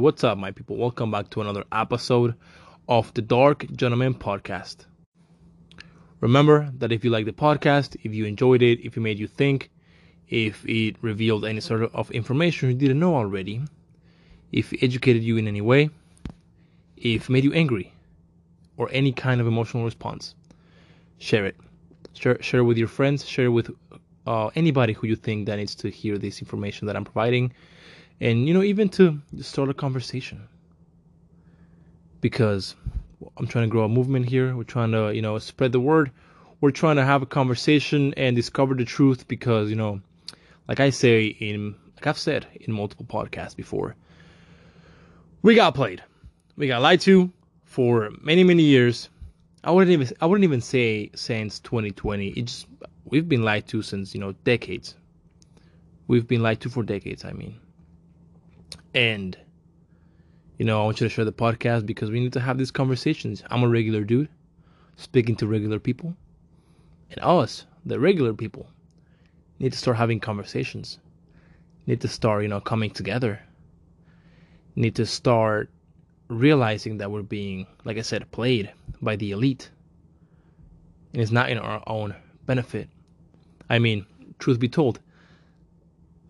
What's up, my people? Welcome back to another episode of the Dark Gentleman Podcast. Remember that if you like the podcast, if you enjoyed it, if it made you think, if it revealed any sort of information you didn't know already, if it educated you in any way, if it made you angry, or any kind of emotional response, share it. Share, share it with your friends, share it with uh, anybody who you think that needs to hear this information that I'm providing and you know even to start a conversation. Because i'm trying to grow a movement here. We're trying to you know spread the word. We're trying to have a conversation and discover the truth because you know like i say in like i've said in multiple podcasts before we got played. We got lied to for many many years. I wouldn't even i wouldn't even say since 2020 it's we've been lied to since you know decades. We've been lied to for decades i mean and, you know, I want you to share the podcast because we need to have these conversations. I'm a regular dude speaking to regular people. And us, the regular people, need to start having conversations. Need to start, you know, coming together. Need to start realizing that we're being, like I said, played by the elite. And it's not in our own benefit. I mean, truth be told,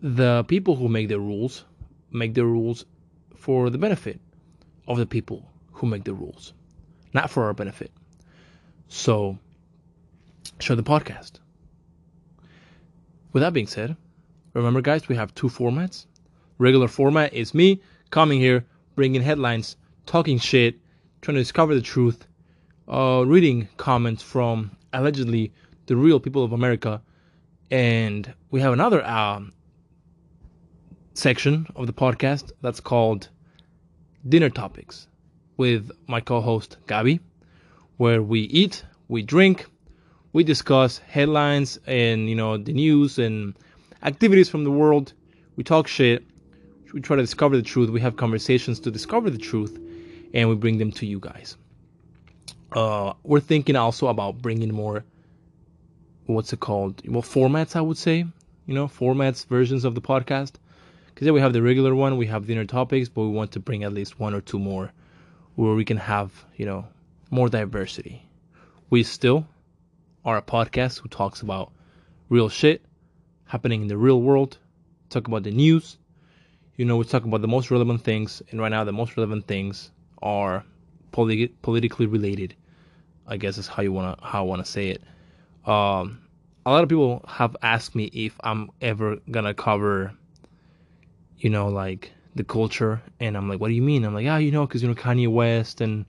the people who make the rules make the rules for the benefit of the people who make the rules, not for our benefit. So, share the podcast. With that being said, remember, guys, we have two formats. Regular format is me coming here, bringing headlines, talking shit, trying to discover the truth, uh, reading comments from allegedly the real people of America. And we have another um, section of the podcast that's called Dinner Topics with my co host Gabi, where we eat, we drink, we discuss headlines and you know the news and activities from the world. We talk shit. We try to discover the truth. We have conversations to discover the truth, and we bring them to you guys. Uh, we're thinking also about bringing more. What's it called? Well, formats, I would say. You know, formats, versions of the podcast. Because we have the regular one, we have dinner topics, but we want to bring at least one or two more where we can have, you know, more diversity. We still are a podcast who talks about real shit happening in the real world, talk about the news. You know, we talk about the most relevant things, and right now the most relevant things are politi- politically related. I guess is how you wanna how I wanna say it. Um, a lot of people have asked me if I'm ever gonna cover you know, like the culture. And I'm like, what do you mean? I'm like, yeah, you know, because you know Kanye West and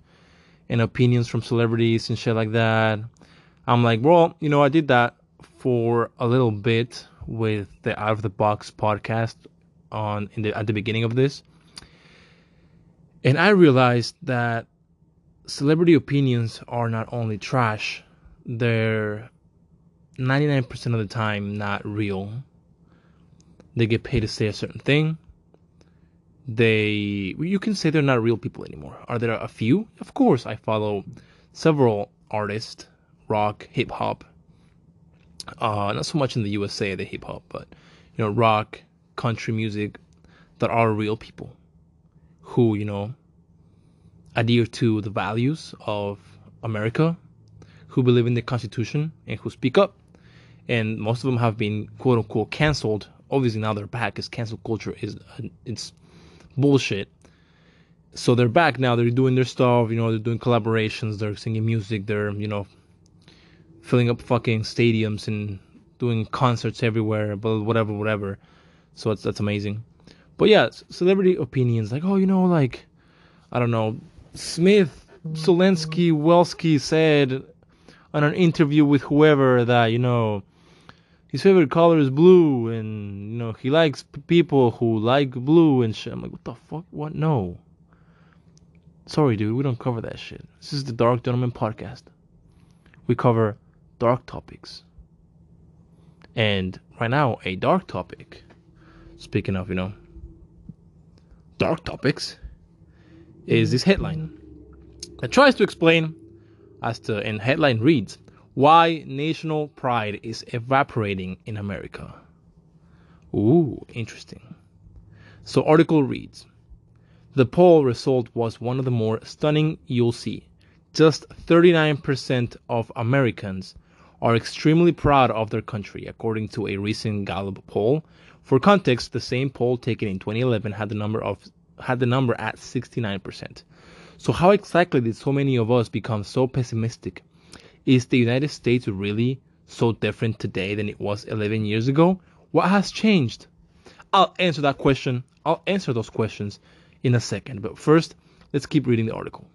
and opinions from celebrities and shit like that. I'm like, well, you know, I did that for a little bit with the Out of the Box podcast on in the at the beginning of this, and I realized that celebrity opinions are not only trash, they're 99% of the time not real. They get paid to say a certain thing they you can say they're not real people anymore. Are there a few? Of course, I follow several artists, rock, hip hop. Uh, not so much in the USA the hip hop, but you know, rock, country music that are real people who you know adhere to the values of America, who believe in the Constitution and who speak up. And most of them have been quote unquote canceled. Obviously now they're back because cancel culture is it's bullshit. So they're back now. They're doing their stuff. You know, they're doing collaborations. They're singing music. They're you know filling up fucking stadiums and doing concerts everywhere. But whatever, whatever. So that's that's amazing. But yeah, celebrity opinions like oh you know like I don't know Smith, Zelensky, Welsky said on an interview with whoever that you know his favorite color is blue, and you know he likes p- people who like blue and shit. I'm like, what the fuck? What? No. Sorry, dude, we don't cover that shit. This is the Dark Gentleman podcast. We cover dark topics. And right now, a dark topic. Speaking of, you know, dark topics, is this headline that tries to explain as to, and headline reads why national pride is evaporating in America. Ooh, interesting. So, article reads The poll result was one of the more stunning you'll see. Just 39% of Americans are extremely proud of their country, according to a recent Gallup poll. For context, the same poll taken in 2011 had the number of had the number at 69%. So how exactly did so many of us become so pessimistic? Is the United States really so different today than it was 11 years ago? What has changed? I'll answer that question. I'll answer those questions in a second. But first, let's keep reading the article.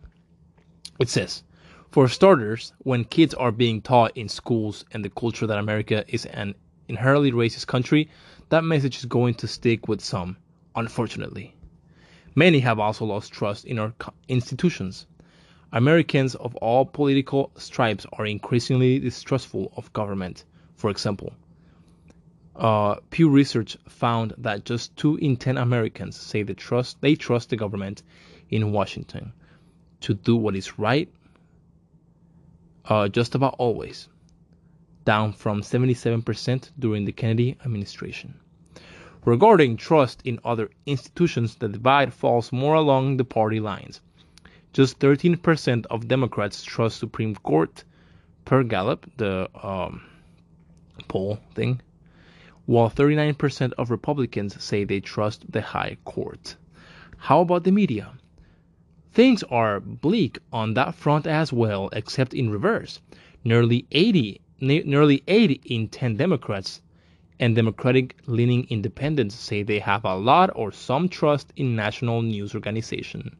It says, for starters, when kids are being taught in schools and the culture that America is an inherently racist country, that message is going to stick with some, unfortunately. Many have also lost trust in our institutions. Americans of all political stripes are increasingly distrustful of government. For example, uh, Pew Research found that just two in ten Americans say they trust they trust the government in Washington to do what is right, uh, just about always, down from 77% during the Kennedy administration. Regarding trust in other institutions, the divide falls more along the party lines. Just 13% of Democrats trust Supreme Court per Gallup, the um, poll thing, while 39% of Republicans say they trust the High Court. How about the media? Things are bleak on that front as well, except in reverse. Nearly 80, nearly 80 in 10 Democrats and Democratic leaning independents say they have a lot or some trust in national news organization.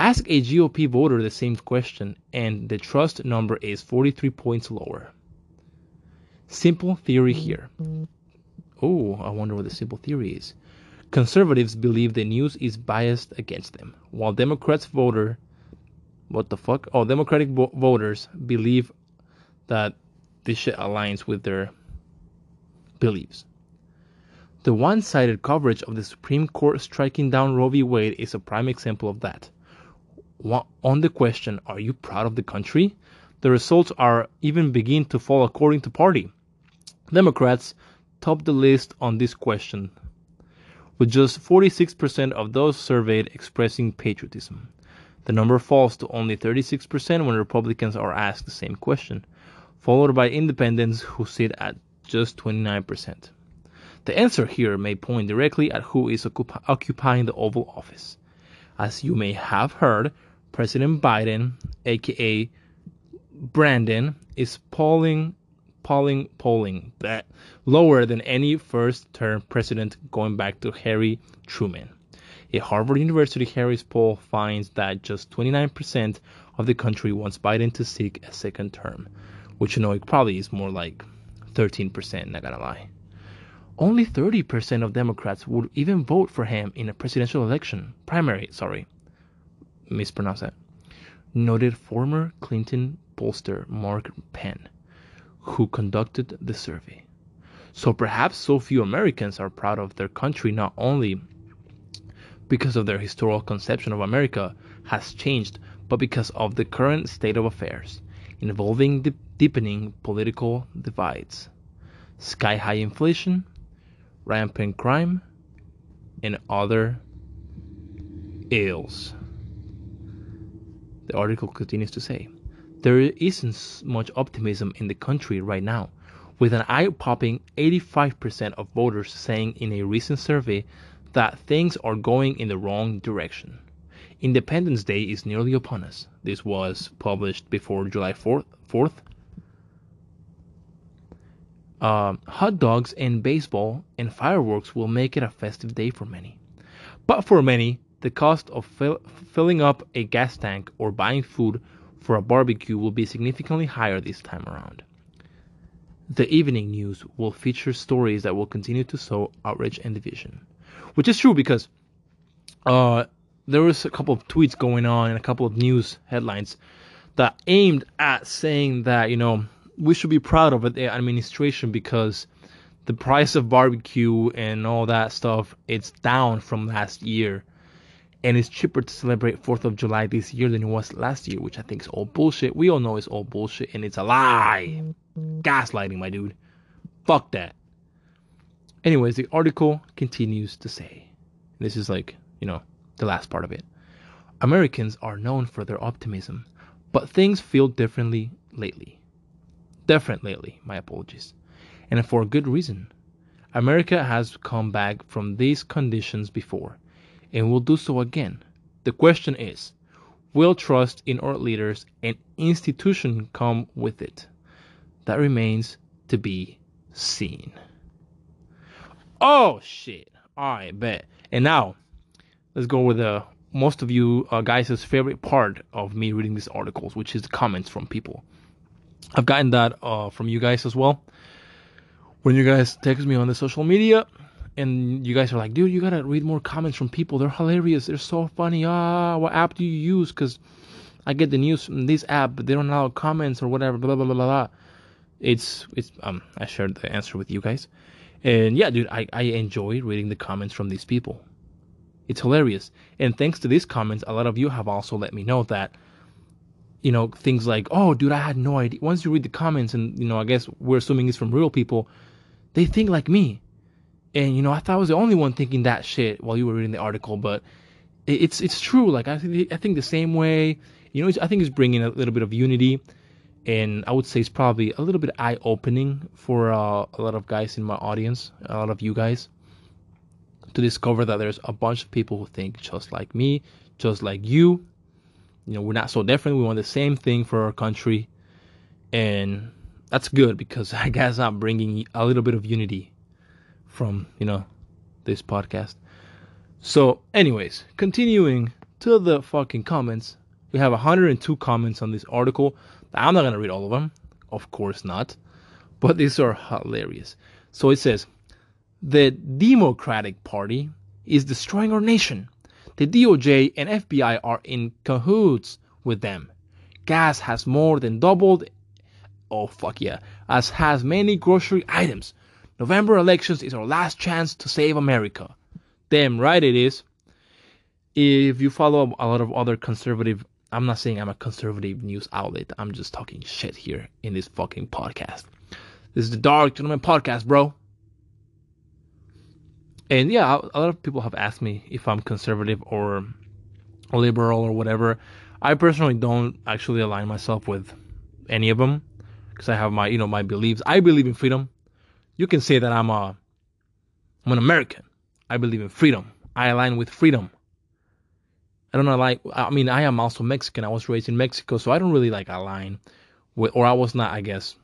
Ask a GOP voter the same question, and the trust number is 43 points lower. Simple theory here. Oh, I wonder what the simple theory is. Conservatives believe the news is biased against them, while Democrats voter what the fuck? Oh, Democratic vo- voters believe that this shit aligns with their beliefs. The one sided coverage of the Supreme Court striking down Roe v. Wade is a prime example of that. On the question, Are you proud of the country? the results are even begin to fall according to party. Democrats top the list on this question, with just 46% of those surveyed expressing patriotism. The number falls to only 36% when Republicans are asked the same question, followed by independents who sit at just 29%. The answer here may point directly at who is occup- occupying the Oval Office. As you may have heard, President Biden, aka Brandon, is polling, polling, polling that lower than any first-term president going back to Harry Truman. A Harvard University Harris poll finds that just 29% of the country wants Biden to seek a second term, which you know it probably is more like 13%, not gonna lie. Only 30% of Democrats would even vote for him in a presidential election, primary, sorry, mispronounce that, noted former Clinton pollster Mark Penn, who conducted the survey. So perhaps so few Americans are proud of their country not only because of their historical conception of America has changed, but because of the current state of affairs involving the deepening political divides, sky high inflation, rampant crime, and other ills. The article continues to say there isn't much optimism in the country right now, with an eye popping 85% of voters saying in a recent survey that things are going in the wrong direction. Independence Day is nearly upon us. This was published before July 4th. 4th. Uh, hot dogs and baseball and fireworks will make it a festive day for many. But for many, the cost of fill, filling up a gas tank or buying food for a barbecue will be significantly higher this time around. The evening news will feature stories that will continue to sow outrage and division, which is true because uh, there was a couple of tweets going on and a couple of news headlines that aimed at saying that you know we should be proud of the administration because the price of barbecue and all that stuff it's down from last year and it's cheaper to celebrate 4th of July this year than it was last year which I think is all bullshit we all know it's all bullshit and it's a lie gaslighting my dude fuck that anyways the article continues to say this is like you know the last part of it. Americans are known for their optimism, but things feel differently lately. Different lately, my apologies. And for a good reason. America has come back from these conditions before and will do so again. The question is will trust in our leaders and institution come with it? That remains to be seen. Oh shit. Alright, bet. And now let's go with the most of you uh, guys' favorite part of me reading these articles, which is the comments from people. I've gotten that uh, from you guys as well. When you guys text me on the social media, and you guys are like, dude, you gotta read more comments from people. They're hilarious. They're so funny. Ah, what app do you use? Because I get the news from this app, but they don't allow comments or whatever. Blah blah blah blah blah. It's it's um I shared the answer with you guys, and yeah, dude, I I enjoy reading the comments from these people. It's hilarious, and thanks to these comments, a lot of you have also let me know that. You know things like, oh, dude, I had no idea. Once you read the comments, and you know, I guess we're assuming it's from real people, they think like me and you know, I thought I was the only one thinking that shit while you were reading the article, but it's it's true. Like I think I think the same way. You know, I think it's bringing a little bit of unity, and I would say it's probably a little bit eye opening for uh, a lot of guys in my audience, a lot of you guys, to discover that there's a bunch of people who think just like me, just like you. You know, we're not so different. We want the same thing for our country, and that's good because I guess I'm bringing a little bit of unity from, you know, this podcast. So, anyways, continuing to the fucking comments, we have 102 comments on this article. I'm not to read all of them. Of course not. But these are hilarious. So it says, the Democratic Party is destroying our nation. The DOJ and FBI are in cahoots with them. Gas has more than doubled. Oh, fuck yeah. As has many grocery items. November elections is our last chance to save America. Damn right it is. If you follow a lot of other conservative, I'm not saying I'm a conservative news outlet. I'm just talking shit here in this fucking podcast. This is the Dark Gentleman podcast, bro. And yeah, a lot of people have asked me if I'm conservative or liberal or whatever. I personally don't actually align myself with any of them because I have my, you know, my beliefs. I believe in freedom you can say that I'm a I'm an American. I believe in freedom. I align with freedom. I don't know, like I mean, I am also Mexican. I was raised in Mexico, so I don't really like align with, or I was not, I guess,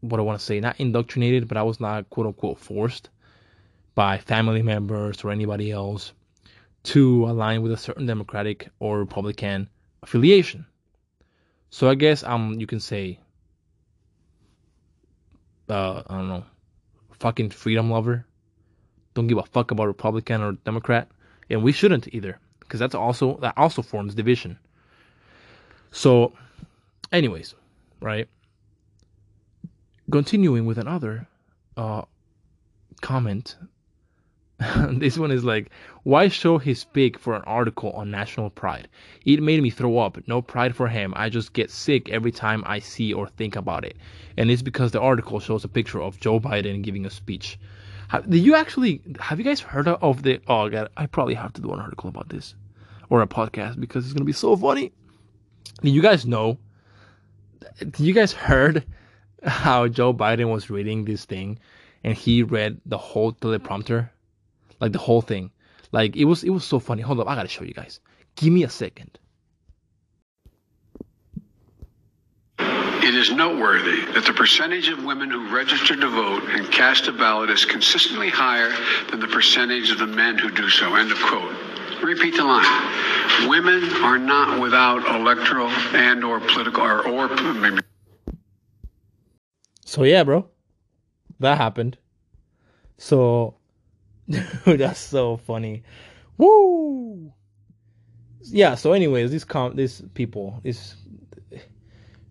what I want to say, not indoctrinated, but I was not quote unquote forced by family members or anybody else to align with a certain Democratic or Republican affiliation. So I guess um, you can say, uh, I don't know, fucking freedom lover. Don't give a fuck about Republican or Democrat, and we shouldn't either, because that's also that also forms division. So, anyways, right. Continuing with another uh, comment this one is like, why show his pic for an article on national pride? It made me throw up. No pride for him. I just get sick every time I see or think about it. And it's because the article shows a picture of Joe Biden giving a speech. Have, did you actually, have you guys heard of the, oh god, I probably have to do an article about this. Or a podcast because it's to be so funny. Did you guys know? Did you guys heard how Joe Biden was reading this thing and he read the whole teleprompter? Like the whole thing. Like it was it was so funny. Hold up, I gotta show you guys. Give me a second. It is noteworthy that the percentage of women who register to vote and cast a ballot is consistently higher than the percentage of the men who do so. End of quote. Repeat the line. Women are not without electoral and or political or, or maybe. So yeah, bro, that happened. So Dude, that's so funny. Woo! Yeah, so anyways, these com these people, this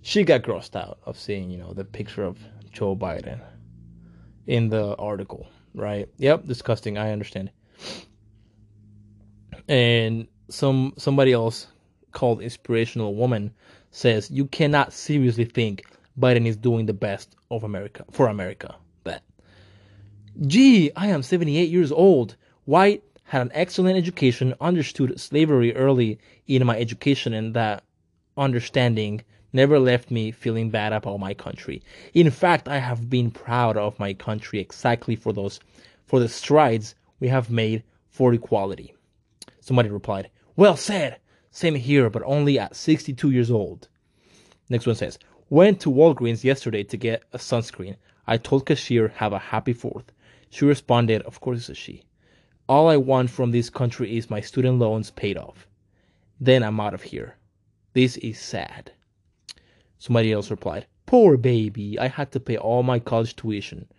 she got grossed out of seeing, you know, the picture of Joe Biden in the article, right? Yep, disgusting, I understand. And some somebody else called inspirational woman says you cannot seriously think Biden is doing the best of America for America. Gee, I am 78 years old, white, had an excellent education, understood slavery early in my education, and that understanding never left me feeling bad about my country. In fact, I have been proud of my country exactly for those for the strides we have made for equality. Somebody replied, Well said. Same here, but only at 62 years old. Next one says, Went to Walgreens yesterday to get a sunscreen. I told cashier, Have a happy fourth. She responded, Of course a she. All I want from this country is my student loans paid off. Then I'm out of here. This is sad. Somebody else replied, Poor baby, I had to pay all my college tuition.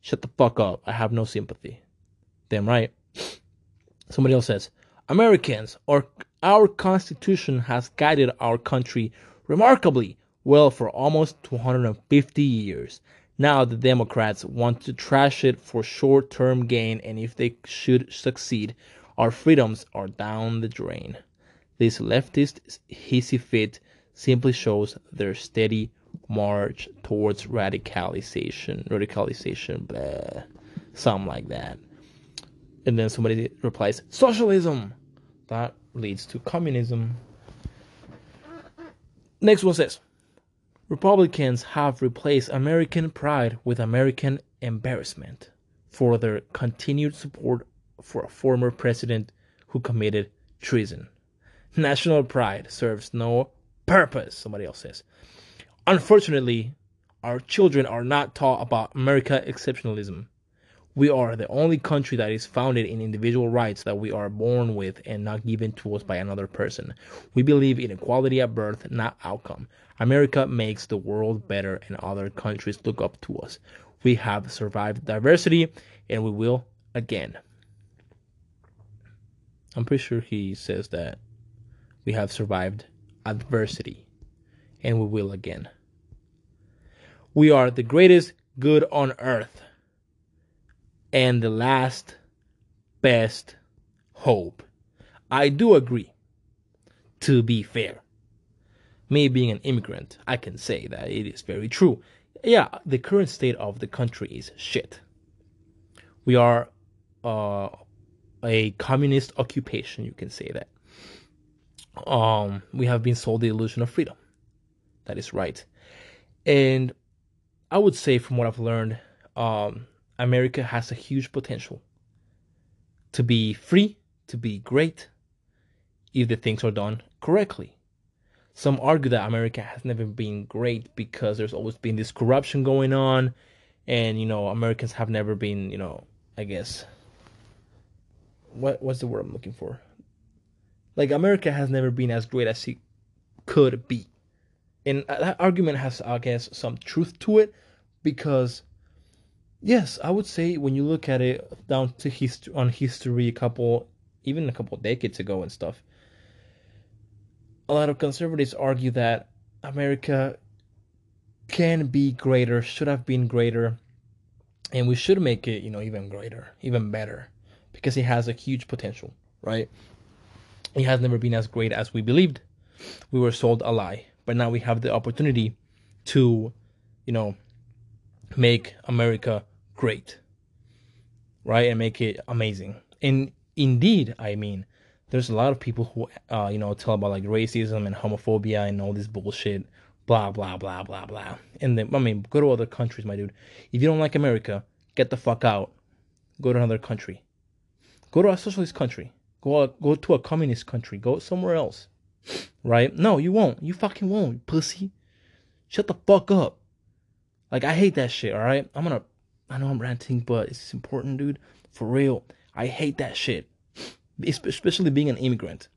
Shut the fuck up. I have no sympathy. Damn right. Somebody else says, Americans, our, our Constitution has guided our country remarkably well for almost 250 years. Now the Democrats want to trash it for short term gain, and if they should succeed, our freedoms are down the drain. This leftist hissy fit simply shows their steady march towards radicalization, radicalization, blah, something like that. And then somebody replies, socialism. That leads to communism. Next one says, Republicans have replaced American pride with American embarrassment for their continued support for a former president who committed treason. National pride serves no purpose, somebody else says. Unfortunately, our children are not taught about America exceptionalism. We are the only country that is founded in individual rights that we are born with and not given to us by another person. We believe in equality at birth, not outcome. America makes the world better and other countries look up to us. We have survived diversity and we will again. I'm pretty sure he says that we have survived adversity and we will again. We are the greatest good on earth and the last best hope. I do agree, to be fair. Me being an immigrant, I can say that it is very true. Yeah, the current state of the country is shit. We are uh, a communist occupation, you can say that. Um, we have been sold the illusion of freedom. That is right. And I would say, from what I've learned, um, America has a huge potential to be free, to be great, if the things are done correctly. Some argue that America has never been great because there's always been this corruption going on, and you know Americans have never been, you know, I guess. What what's the word I'm looking for? Like America has never been as great as it could be, and that argument has, I guess, some truth to it, because yes, I would say when you look at it down to history on history, a couple, even a couple decades ago and stuff, a lot of conservatives argue that America can be greater, should have been greater, and we should make it, you know, even greater, even better, because it has a huge potential, right? It has never been as great as we believed. We were sold a lie, but now we have the opportunity to, you know, make America great, right? And make it amazing. And indeed, I mean, there's a lot of people who, uh, you know, tell about like racism and homophobia and all this bullshit, blah, blah, blah, blah, blah. And then, I mean, go to other countries, my dude. If you don't like America, get the fuck out. Go to another country. Go to a socialist country. Go, go to a communist country. Go somewhere else. Right? No, you won't. You fucking won't, pussy. Shut the fuck up. Like, I hate that shit, alright? I'm gonna I know I'm ranting, but it's important, dude. For real. I hate that shit. Especially being an immigrant.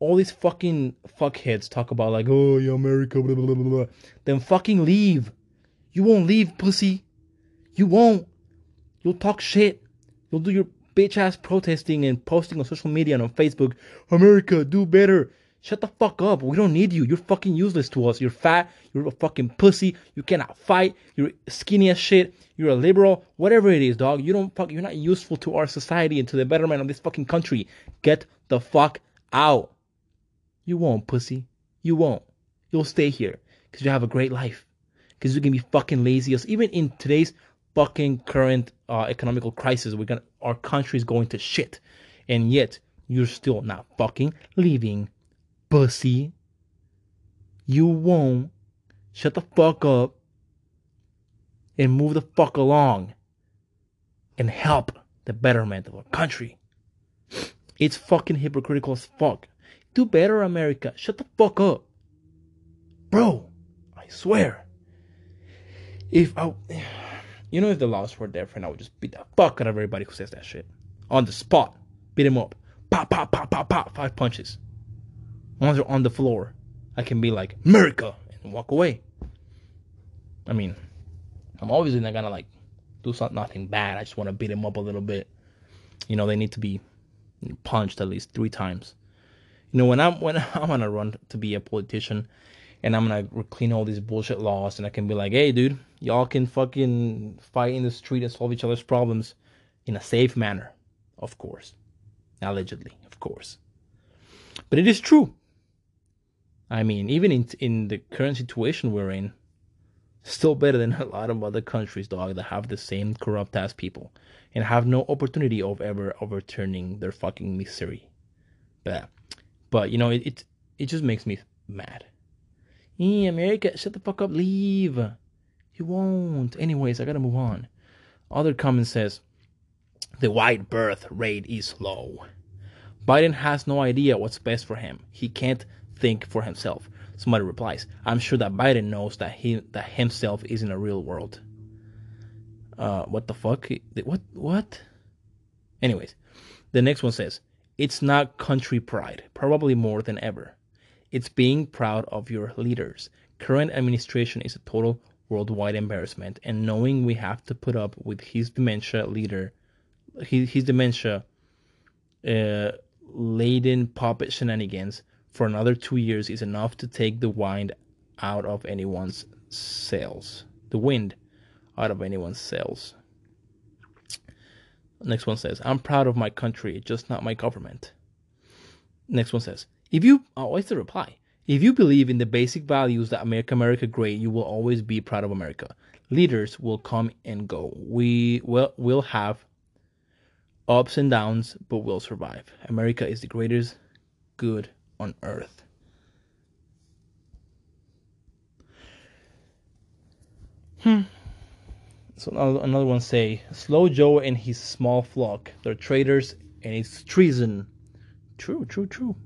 All these fucking fuckheads talk about like, oh, yeah, America, blah, blah, blah, blah. Then fucking leave. You won't leave, pussy. You won't. You'll talk shit. You'll do your bitch ass protesting and posting on social media and on Facebook. America, do better. Shut the fuck up. We don't need you. You're fucking useless to us. You're fat. You're a fucking pussy. You cannot fight. You're skinny as shit. You're a liberal. Whatever it is, dog. You don't fuck. You're not useful to our society and to the betterment of this fucking country. Get the fuck out. You won't, pussy. You won't. You'll stay here because you have a great life. Because you can be fucking lazy. Even in today's fucking current uh, economical crisis, we're gonna our country is going to shit And yet, you're still not fucking leaving. Pussy. You won't. Shut the fuck up. And move the fuck along. And help the betterment of our country. It's fucking hypocritical as fuck. Do better, America. Shut the fuck up. Bro, I swear. If I. You know, if the laws were different, I would just beat the fuck out of everybody who says that shit. On the spot. Beat him up. Pop, pop, pop, pop, pop. Five punches. Once they're on the floor, I can be like, America! And walk away. I mean, I'm obviously not gonna like do something, nothing bad. I just want to beat them up a little bit. You know, they need to be punched at least three times. You know, when I'm when I'm gonna run to be a politician, and I'm gonna clean all these bullshit laws, and I can be like, hey, dude, y'all can fucking fight in the street and solve each other's problems in a safe manner, of course, allegedly, of course. But it is true. I mean, even in in the current situation we're in, still better than a lot of other countries, dog, that have the same corrupt ass people and have no opportunity of ever overturning their fucking misery. But, but you know, it it, it just makes me mad. Hey, America, shut the fuck up, leave. You won't. Anyways, I gotta move on. Other comment says, the white birth rate is low. Biden has no idea what's best for him. He can't think for himself. Somebody replies, I'm sure that Biden knows that he that himself is in a real world. Uh, what the fuck? What? What? Anyways, the next one says, it's not country pride, probably more than ever. It's being proud of your leaders. Current administration is a total worldwide embarrassment, and knowing we have to put up with his dementia leader, his, his dementia uh, laden puppet shenanigans for another two years is enough to take the wind out of anyone's sails. The wind out of anyone's sails. Next one says, I'm proud of my country, just not my government. Next one says, if you, oh, what's the reply? If you believe in the basic values that make America great, you will always be proud of America. Leaders will come and go. We will will have ups and downs, but we'll survive. America is the greatest good on earth. Hmm. So another one say, Slow Joe and his small flock, they're traitors and it's treason. True, true, true.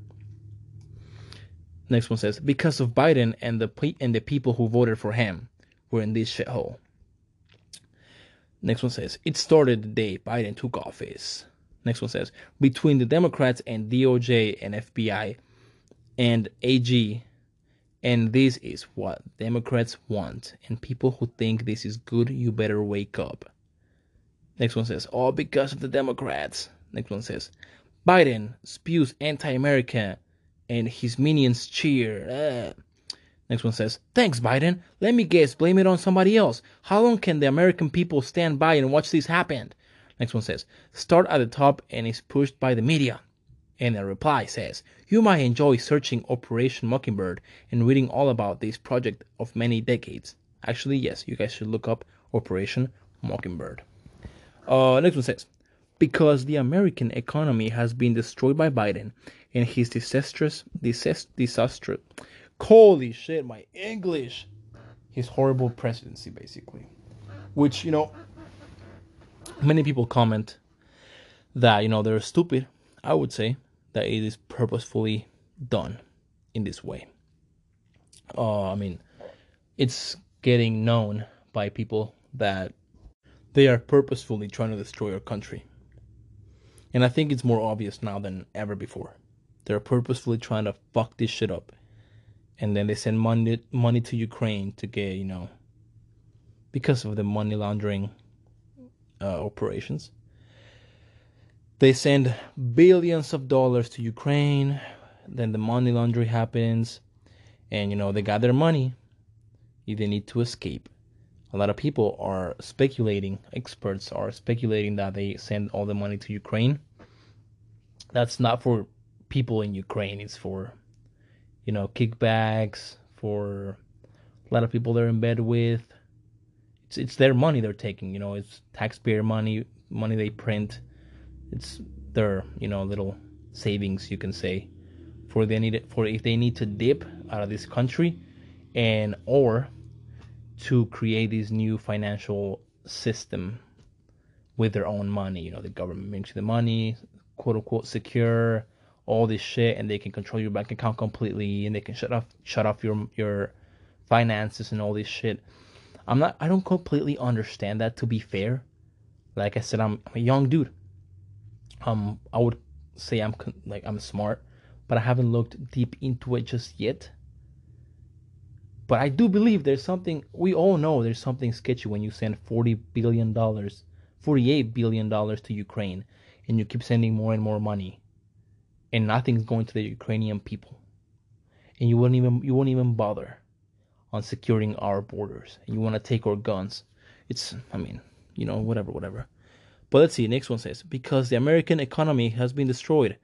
Next one says, because of Biden and the and the people who voted for him, we're in this shithole. Next one says, it started the day Biden took office. Next one says, between the Democrats and DOJ and FBI and AG, and this is what Democrats want. And people who think this is good, you better wake up. Next one says, all because of the Democrats. Next one says, Biden spews anti America and his minions cheer. Uh. Next one says, Thanks, Biden. Let me guess, blame it on somebody else. How long can the American people stand by and watch this happen? Next one says, Start at the top and is pushed by the media. And a reply says, You might enjoy searching Operation Mockingbird and reading all about this project of many decades. Actually, yes, you guys should look up Operation Mockingbird. Uh, next one says, Because the American economy has been destroyed by Biden and his disastrous, disast- disastrous, holy shit, my English, his horrible presidency, basically. Which, you know, many people comment that, you know, they're stupid, I would say, that it is purposefully done in this way. Uh, I mean, it's getting known by people that they are purposefully trying to destroy our country. And I think it's more obvious now than ever before. They're purposefully trying to fuck this shit up. And then they send money money to Ukraine to get, you know, because of the money laundering uh, operations. They send billions of dollars to Ukraine. Then the money laundering happens. And, you know, they got their money. They need to escape. A lot of people are speculating, experts are speculating that they send all the money to Ukraine. That's not for people in Ukraine, it's for, you know, kickbacks, for a lot of people they're in bed with. It's, it's their money they're taking, you know, it's taxpayer money, money they print it's their you know little savings you can say for they need for if they need to dip out of this country and or to create this new financial system with their own money you know the government makes the money quote unquote secure all this shit and they can control your bank account completely and they can shut off shut off your your finances and all this shit. I'm not i don't completely understand that to be fair. Like i said i'm, I'm a young dude um i would say i'm like i'm smart but i haven't looked deep into it just yet. But i do believe there's something we all know there's something sketchy when you send 40 billion dollars 48 billion dollars to ukraine and you keep sending more and more money and nothing's going to the ukrainian people. And you wouldn't even you won't even bother on securing our borders and you want to take our guns. It's i mean you know whatever whatever but let's see. Next one says because the American economy has been destroyed,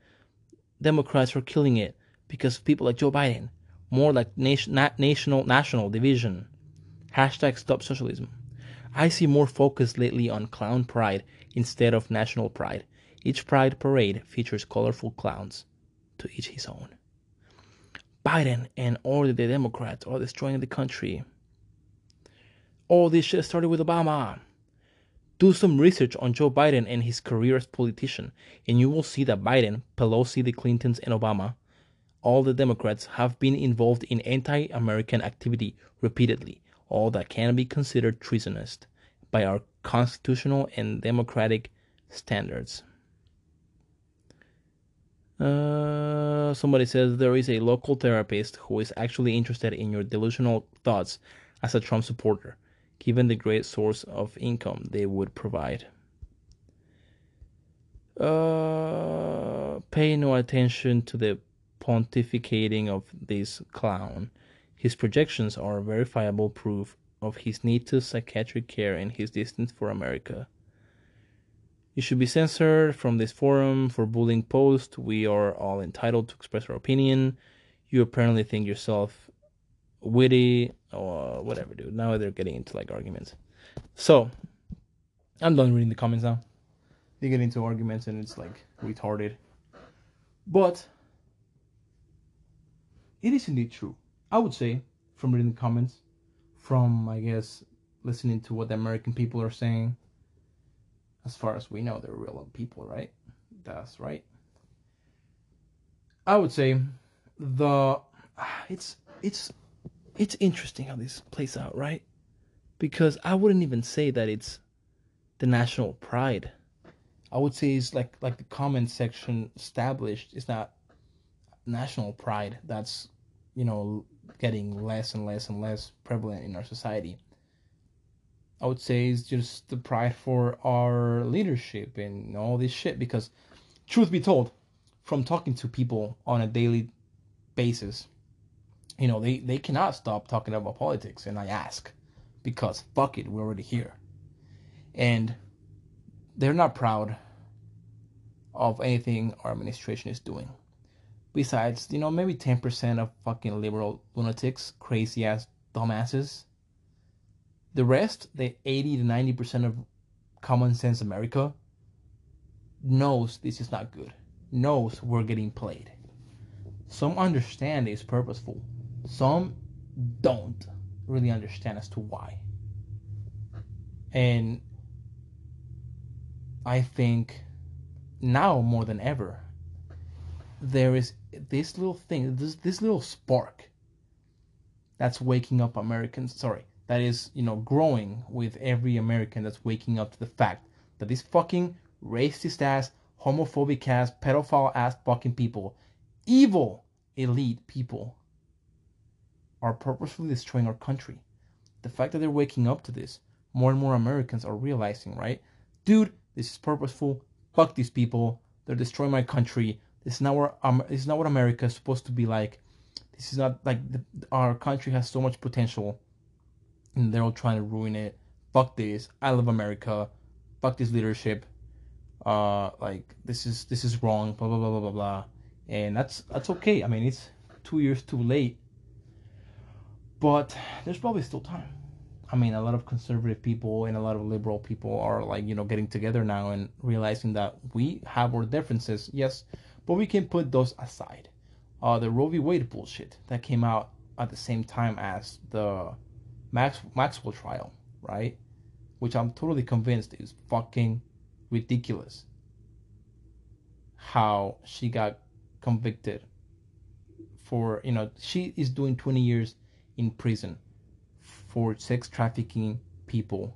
Democrats are killing it because of people like Joe Biden. More like nation, na- national national division. Hashtag stop socialism. I see more focus lately on clown pride instead of national pride. Each pride parade features colorful clowns, to each his own. Biden and all the Democrats are destroying the country. All this shit started with Obama. Do some research on Joe Biden and his career as politician, and you will see that Biden, Pelosi, the Clintons, and Obama, all the Democrats, have been involved in anti American activity repeatedly, all that can be considered treasonous by our constitutional and democratic standards. Uh, somebody says there is a local therapist who is actually interested in your delusional thoughts as a Trump supporter given the great source of income they would provide. Uh, pay no attention to the pontificating of this clown. His projections are verifiable proof of his need to psychiatric care and his distance for America. You should be censored from this forum for bullying posts. We are all entitled to express our opinion. You apparently think yourself witty or whatever, dude. Now they're getting into like arguments. So I'm done reading the comments now. They get into arguments and it's like retarded. But it is indeed true. I would say from reading the comments, from I guess listening to what the American people are saying. As far as we know, they're real people, right? That's right. I would say the it's it's it's interesting how this plays out, right? Because I wouldn't even say that it's the national pride. I would say it's like like the comment section established. It's not national pride that's you know getting less and less and less prevalent in our society. I would say it's just the pride for our leadership and all this shit. Because, truth be told, from talking to people on a daily basis, you know, they, they cannot stop talking about politics. And I ask, because fuck it, we're already here. And they're not proud of anything our administration is doing. Besides, you know, maybe 10% of fucking liberal lunatics, crazy ass dumbasses. The rest, the 80 to 90% of common sense America, knows this is not good, knows we're getting played. Some understand it's purposeful, some don't really understand as to why. And I think now more than ever, there is this little thing, this this little spark that's waking up Americans. Sorry, that is you know growing with every American that's waking up to the fact that these fucking racist ass, homophobic ass, pedophile ass fucking people, evil elite people are purposefully destroying our country. The fact that they're waking up to this, more and more Americans are realizing, right? Dude, this is purposeful. Fuck these people. They're destroying my country. This is not where um, this is not what America is supposed to be like. This is not like the, our country has so much potential, and they're all trying to ruin it. Fuck this. I love America. Fuck this leadership. Uh, like this is this is wrong. Blah blah blah blah blah blah. And that's that's okay. I mean, it's two years too late but there's probably still time. I mean, a lot of conservative people and a lot of liberal people are like, you know, getting together now and realizing that we have our differences, yes, but we can put those aside. Uh, the Roe v. Wade bullshit that came out at the same time as the Max Maxwell trial, right? Which I'm totally convinced is fucking ridiculous. How she got convicted for, you know, she is doing 20 years in prison for sex trafficking people,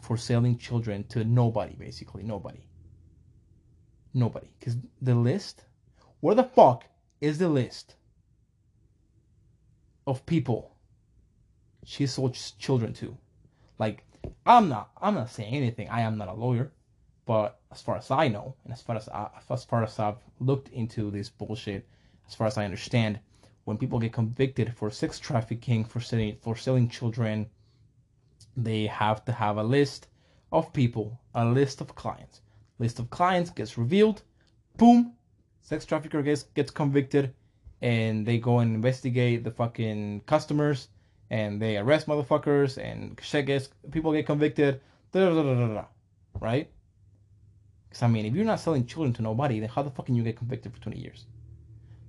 for selling children to nobody, basically nobody. Nobody, because the list, where the fuck is the list of people she sold children to? Like, I'm not, I'm not saying anything. I am not a lawyer, but as far as I know, and as far as I, as far as I've looked into this bullshit, as far as I understand, when people get convicted for sex trafficking, for selling for selling children, they have to have a list of people, a list of clients. List of clients gets revealed, boom, sex trafficker gets gets convicted, and they go and investigate the fucking customers, and they arrest motherfuckers, and shit gets people get convicted, da, da, da, right? Because I mean, if you're not selling children to nobody, then how the fuck can you get convicted for 20 years?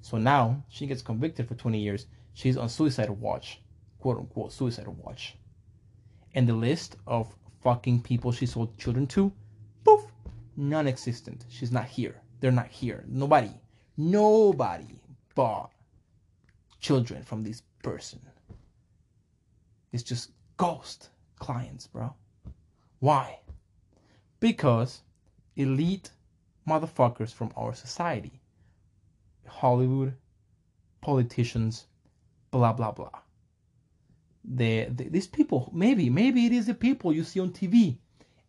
So now she gets convicted for 20 years. She's on suicide watch, quote unquote suicide watch. And the list of fucking people she sold children to, poof, non existent. She's not here. They're not here. Nobody, nobody bought children from this person. It's just ghost clients, bro. Why? Because elite motherfuckers from our society Hollywood, politicians, blah blah blah. The, the, these people, maybe, maybe it is the people you see on TV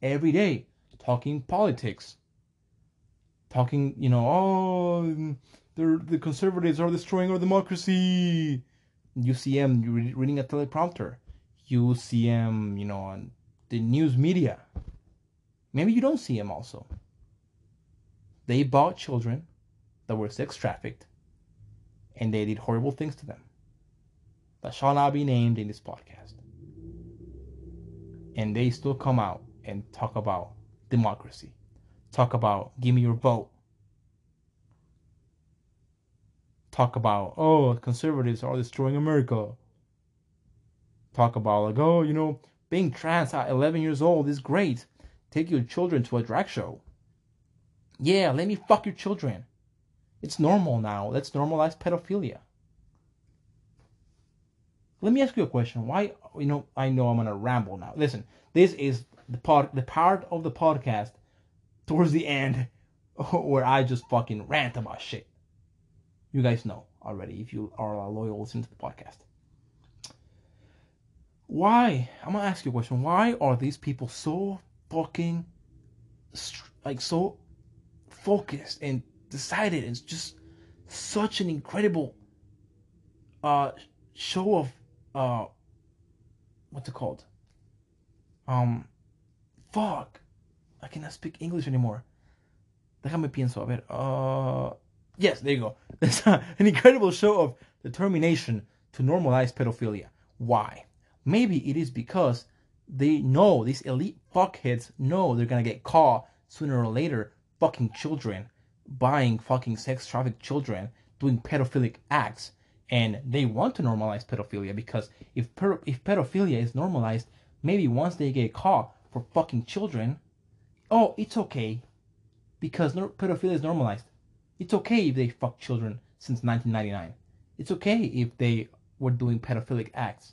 every day talking politics, talking, you know, oh, the conservatives are destroying our democracy. You see them reading a teleprompter. You see them, you know, on the news media. Maybe you don't see them also. They bought children that were sex trafficked, and they did horrible things to them that shall not be named in this podcast. And they still come out and talk about democracy, talk about give me your vote, talk about oh conservatives are destroying America, talk about like oh you know being trans at 11 years old is great, take your children to a drag show. Yeah, let me fuck your children. It's normal now. Let's normalize pedophilia. Let me ask you a question. Why, you know, I know I'm gonna ramble now. Listen, this is the part, the part of the podcast towards the end where I just fucking rant about shit. You guys know already if you are a loyal listener to the podcast. Why? I'm gonna ask you a question. Why are these people so fucking like so focused and decided. It's just such an incredible uh show of uh what's it called? Um fuck. I cannot speak English anymore. Déjame pienso. A ver. Uh yes, there you go. It's an incredible show of determination to normalize pedophilia. Why? Maybe it is because they know these elite fuckheads know they're gonna get caught sooner or later fucking children buying fucking sex trafficked children, doing pedophilic acts, and they want to normalize pedophilia because if per- if pedophilia is normalized, maybe once they get caught for fucking children, oh, it's okay because no- pedophilia is normalized. It's okay if they fuck children since 1999. It's okay if they were doing pedophilic acts,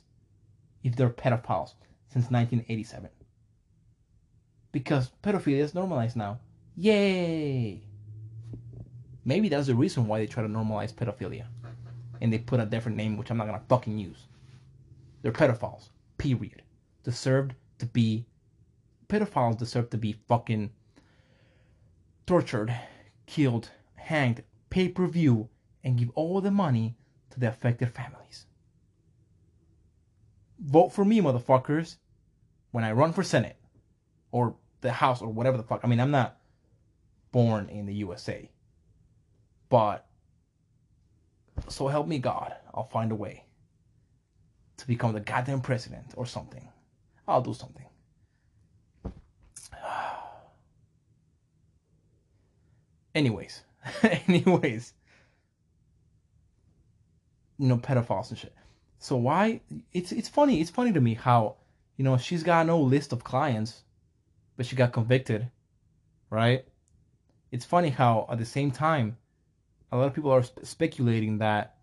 if they're pedophiles since 1987. Because pedophilia is normalized now. Yay! Maybe that's the reason why they try to normalize pedophilia. And they put a different name, which I'm not gonna fucking use. They're pedophiles. Period. Deserved to be pedophiles deserve to be fucking tortured, killed, hanged, pay per view, and give all the money to the affected families. Vote for me, motherfuckers, when I run for Senate or the House or whatever the fuck. I mean, I'm not born in the USA. But so help me God, I'll find a way. to become the goddamn president or something. I'll do something. Anyways, anyways, you know, pedophiles and shit. So why? It's it's funny. It's funny to me how you know she's got no list of clients, but she got convicted, right? It's funny how at the same time, a lot of people are sp- speculating that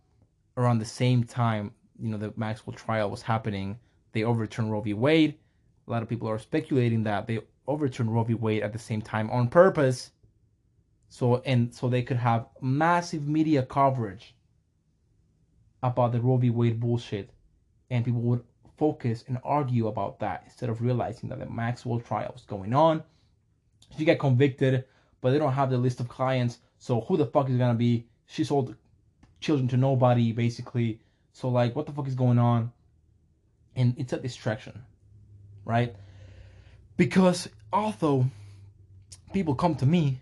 around the same time, you know, the Maxwell trial was happening, they overturned Roe v. Wade. A lot of people are speculating that they overturned Roe v. Wade at the same time on purpose so and so they could have massive media coverage about the Roe v. Wade bullshit, and people would focus and argue about that instead of realizing that the Maxwell trial was going on. She got convicted, but they don't have the list of clients. So who the fuck is gonna be? She sold children to nobody, basically. So like, what the fuck is going on? And it's a distraction, right? Because although people come to me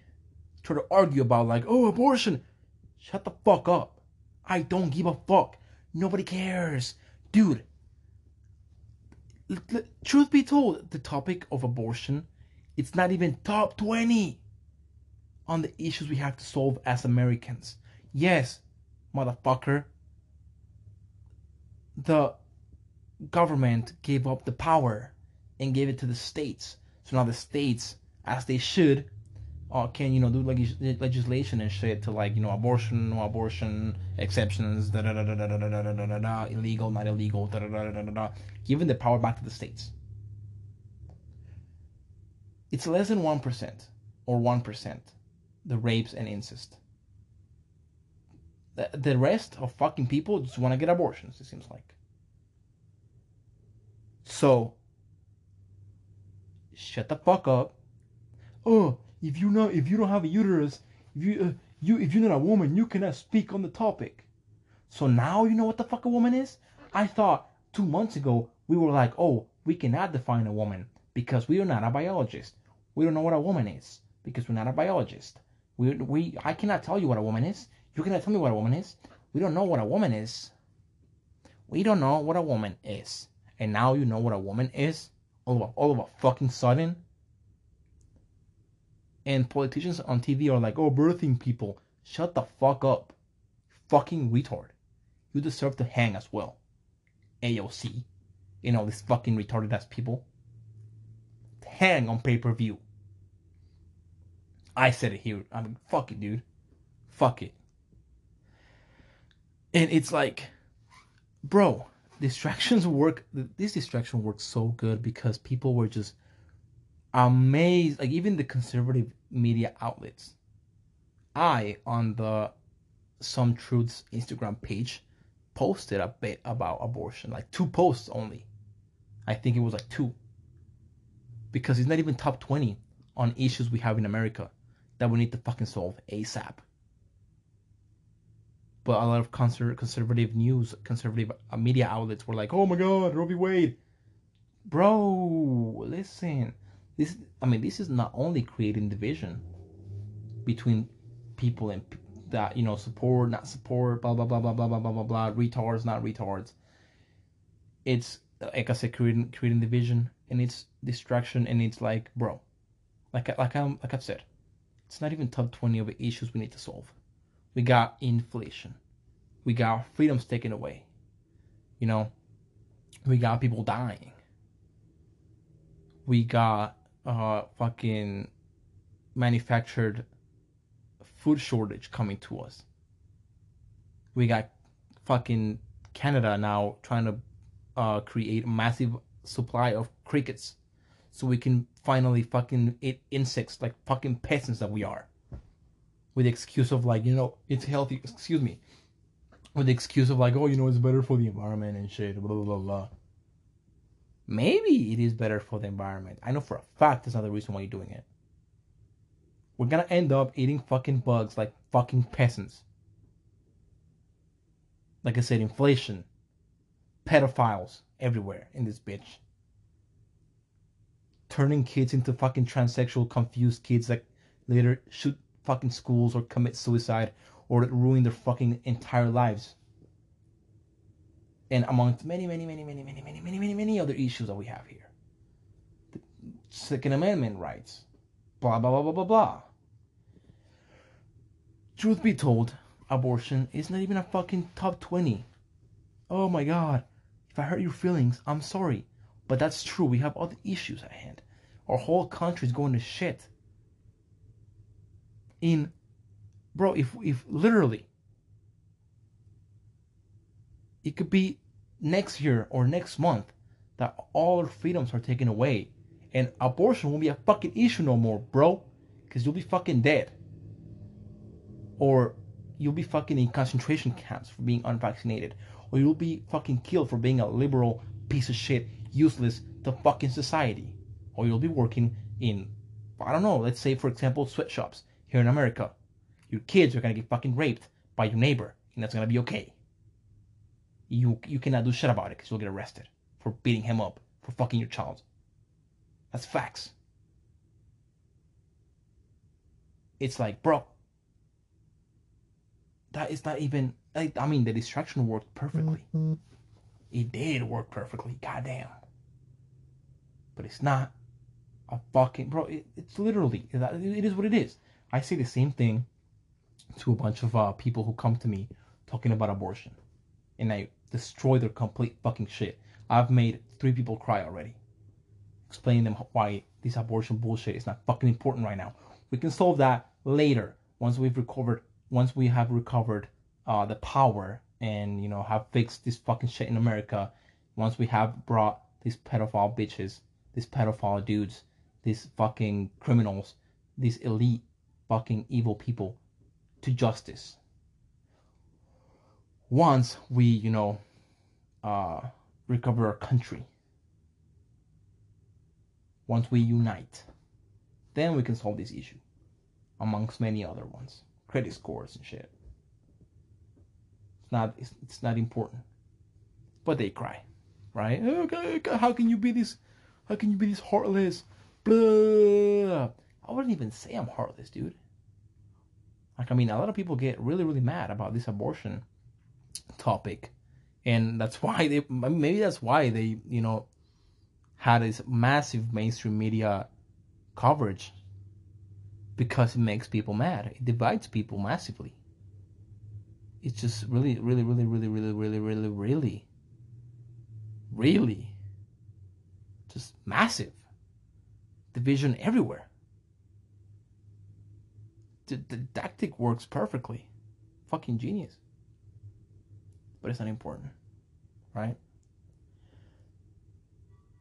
try to argue about like, oh, abortion. Shut the fuck up. I don't give a fuck. Nobody cares. Dude, truth be told, the topic of abortion, it's not even top 20 on the issues we have to solve as Americans. Yes, motherfucker. The government gave up the power and gave it to the states. So now the states, as they should, uh, can you know do legis- legislation and shit to like you know abortion, no abortion, exceptions, da da da da da da da da da, illegal, not illegal, da da da da da da, giving the power back to the states. It's less than one percent or one percent, the rapes and incest. The, the rest of fucking people just want to get abortions. It seems like. So. Shut the fuck up. Oh, if you know if you don't have a uterus, if you uh, you if you're not a woman, you cannot speak on the topic. So now you know what the fuck a woman is. I thought two months ago we were like, oh, we cannot define a woman because we are not a biologist. We don't know what a woman is because we're not a biologist. We we I cannot tell you what a woman is. You cannot tell me what a woman is. We don't know what a woman is. We don't know what a woman is. And now you know what a woman is. All of a, all of a fucking sudden and politicians on TV are like, oh, birthing people. Shut the fuck up. Fucking retard. You deserve to hang as well. AOC. You know, these fucking retarded ass people. Hang on pay per view. I said it here. I mean, fuck it, dude. Fuck it. And it's like, bro, distractions work. This distraction works so good because people were just amazed like even the conservative media outlets i on the some truths instagram page posted a bit about abortion like two posts only i think it was like two because it's not even top 20 on issues we have in america that we need to fucking solve asap but a lot of conser- conservative news conservative uh, media outlets were like oh my god roe v. Wade. Bro listen. This i mean this is not only creating division between people and that you know support not support blah blah blah blah blah blah blah blah blah retards not retards. It's like i said creating creating division and it's distraction and it's like bro like like i'm like i've said it's not even top 20 of the issues we need to solve. We got inflation. We got freedoms taken away. You know we got people dying. We got uh fucking manufactured food shortage coming to us. We got fucking Canada now trying to uh, create a massive supply of crickets so we can finally fucking insects like fucking peasants that we are. With the excuse of like, you know, it's healthy, excuse me. With the excuse of like, oh, you know, it's better for the environment and shit, blah, blah, blah, blah. Maybe it is better for the environment. I know for a fact that's not the reason why you're doing it. We're gonna end up eating fucking bugs like fucking peasants. Like I said, inflation, pedophiles everywhere in this bitch. Turning kids into fucking transsexual, confused kids that later shoot fucking schools or commit suicide or ruin their fucking entire lives. and amongst many, many, many, many, many, many, many, many, many other issues that we have here. The Second Amendment rights, blah, blah, blah, blah, blah, blah. Truth be told, abortion is not even a fucking top 20. Oh my god. If I hurt your feelings, I'm sorry. But that's true. We have other issues at hand. Our whole country is going to shit. In, bro, if, if literally it could be next year or next month that all our freedoms are taken away and abortion won't be a fucking issue no more, bro. Because you'll be fucking dead. Or you'll be fucking in concentration camps for being unvaccinated. Or you'll be fucking killed for being a liberal piece of shit, useless to fucking society. Or you'll be working in, I don't know, let's say, for example, sweatshops here in America. Your kids are gonna get fucking raped by your neighbor, and that's gonna be okay you you cannot do shit about it because you'll get arrested for beating him up for fucking your child. That's facts. It's like, bro, that is not even. I, I mean, the distraction worked perfectly. Mm-hmm. It did work perfectly. Goddamn. But it's not a fucking bro. It, it's literally it is what it is. I say the same thing to a bunch of uh, people who come to me talking about abortion, and I destroy their complete fucking shit. I've made three people cry already. Explaining them why this abortion bullshit is not fucking important right now. We can solve that later once we've recovered, once we have recovered uh, the power and you know have fixed this fucking shit in America. Once we have brought these pedophile bitches, these pedophile dudes, these fucking criminals, these elite fucking evil people to justice once we, you know, uh, recover our country, once we unite, then we can solve this issue, amongst many other ones, credit scores and shit. It's not, it's, it's not important, but they cry, right? Okay, how can you be this? How can you be this heartless? Blah. I wouldn't even say I'm heartless, dude. Like, I mean, a lot of people get really, really mad about this abortion topic, and that's why they maybe that's why they you know had this massive mainstream media coverage because it makes people mad. It divides people massively. It's just really, really, really, really, really, really, really, really, really, just massive division everywhere. The, tactic works perfectly. Fucking genius but it's not important, right?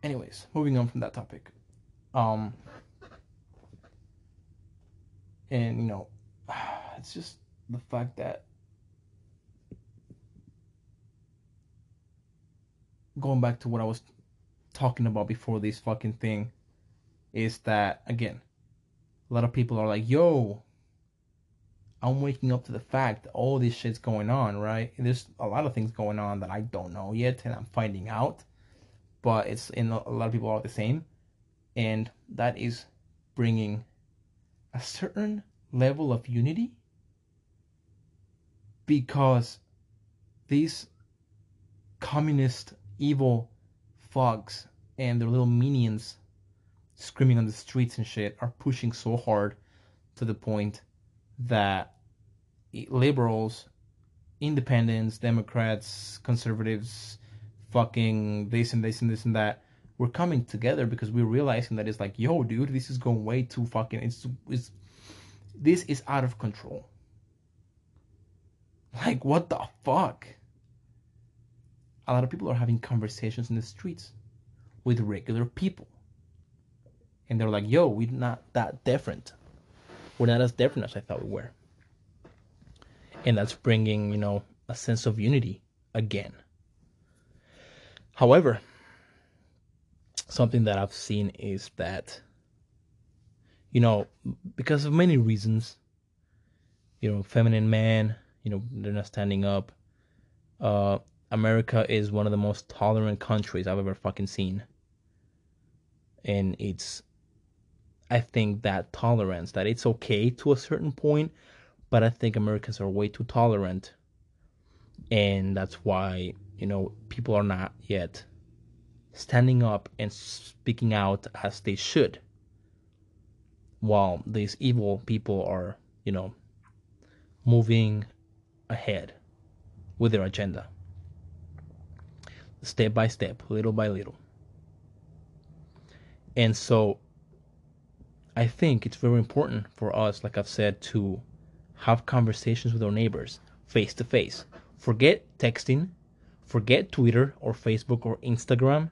Anyways, moving on from that topic. Um, and you know, it's just the fact that going back to what I was talking about before this fucking thing is that again, a lot of people are like, "Yo, I'm waking up to the fact that all this shit's going on, right? And there's a lot of things going on that I don't know yet, and I'm finding out. But it's in a lot of people are the same, and that is bringing a certain level of unity because these communist evil fogs and their little minions screaming on the streets and shit are pushing so hard to the point that liberals, independents, Democrats, conservatives, fucking this and this and this and that, we're coming together because we're realizing that it's like, yo, dude, this is going way too fucking. It's it's this is out of control. Like, what the fuck? A lot of people are having conversations in the streets with regular people. And they're like, yo, we're not that different we're not as different as I thought we were. And that's bringing, you know, a sense of unity again. However, something that I've seen is that, you know, because of many reasons, you know, feminine man, you know, they're not standing up. Uh, America is one of the most tolerant countries I've ever fucking seen. And it's I think that tolerance, that it's okay to a certain point, but I think Americans are way too tolerant. And that's why you know, people are not yet standing up and speaking out as they should while these evil people are, you know, moving ahead with their agenda. Step by step, little by little. And so I think it's very important for us, like I've said, to have conversations with our neighbors face to face. Forget texting, forget Twitter or Facebook or Instagram,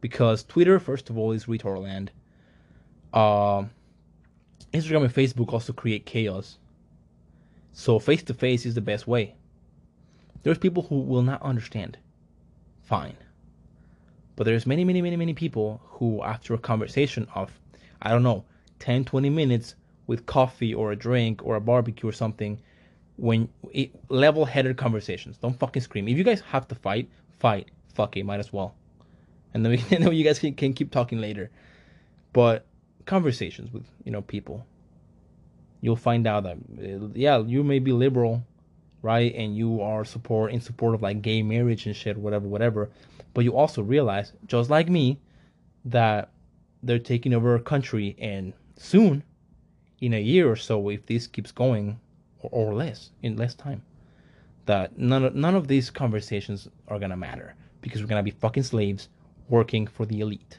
because Twitter, first of all, is retard land. Uh, Instagram and Facebook also create chaos. So face to face is the best way. There's people who will not understand. Fine. But there's many, many, many, many people who, after a conversation of I don't know, 10, 20 minutes with coffee or a drink or a barbecue or something when level headed conversations. Don't fucking scream. If you guys have to fight, fight. Fuck it, might as well. And then, we, then you guys can, can keep talking later. But conversations with, you know, people. You'll find out that, yeah, you may be liberal, right? And you are support in support of like gay marriage and shit, whatever, whatever. But you also realize, just like me, that they're taking over a country, and soon, in a year or so, if this keeps going, or, or less, in less time, that none of, none of these conversations are gonna matter because we're gonna be fucking slaves working for the elite.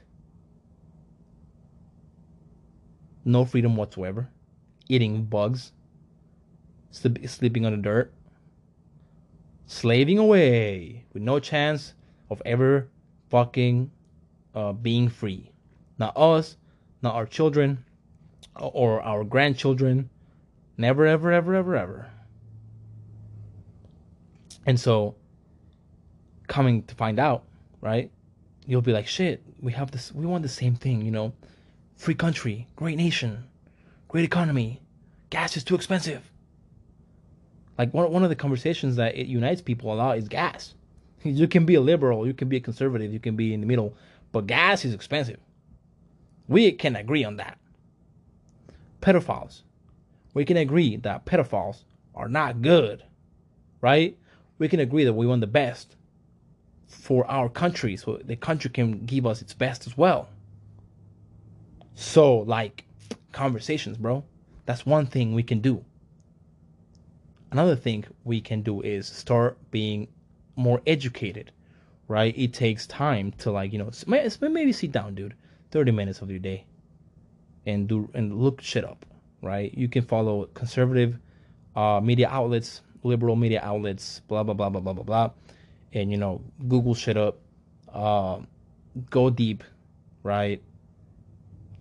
No freedom whatsoever. Eating bugs. Sleeping on the dirt. Slaving away with no chance of ever fucking uh, being free. Not us, not our children, or our grandchildren. Never, ever, ever, ever, ever. And so, coming to find out, right? You'll be like, shit, we have this, we want the same thing, you know? Free country, great nation, great economy, gas is too expensive. Like, one, one of the conversations that it unites people a lot is gas. You can be a liberal, you can be a conservative, you can be in the middle, but gas is expensive. We can agree on that. Pedophiles. We can agree that pedophiles are not good, right? We can agree that we want the best for our country so the country can give us its best as well. So, like, conversations, bro. That's one thing we can do. Another thing we can do is start being more educated, right? It takes time to, like, you know, maybe sit down, dude 30 minutes of your day and do and look shit up, right? You can follow conservative uh, media outlets, liberal media outlets, blah blah blah blah blah blah blah, and you know Google shit up, uh, go deep, right?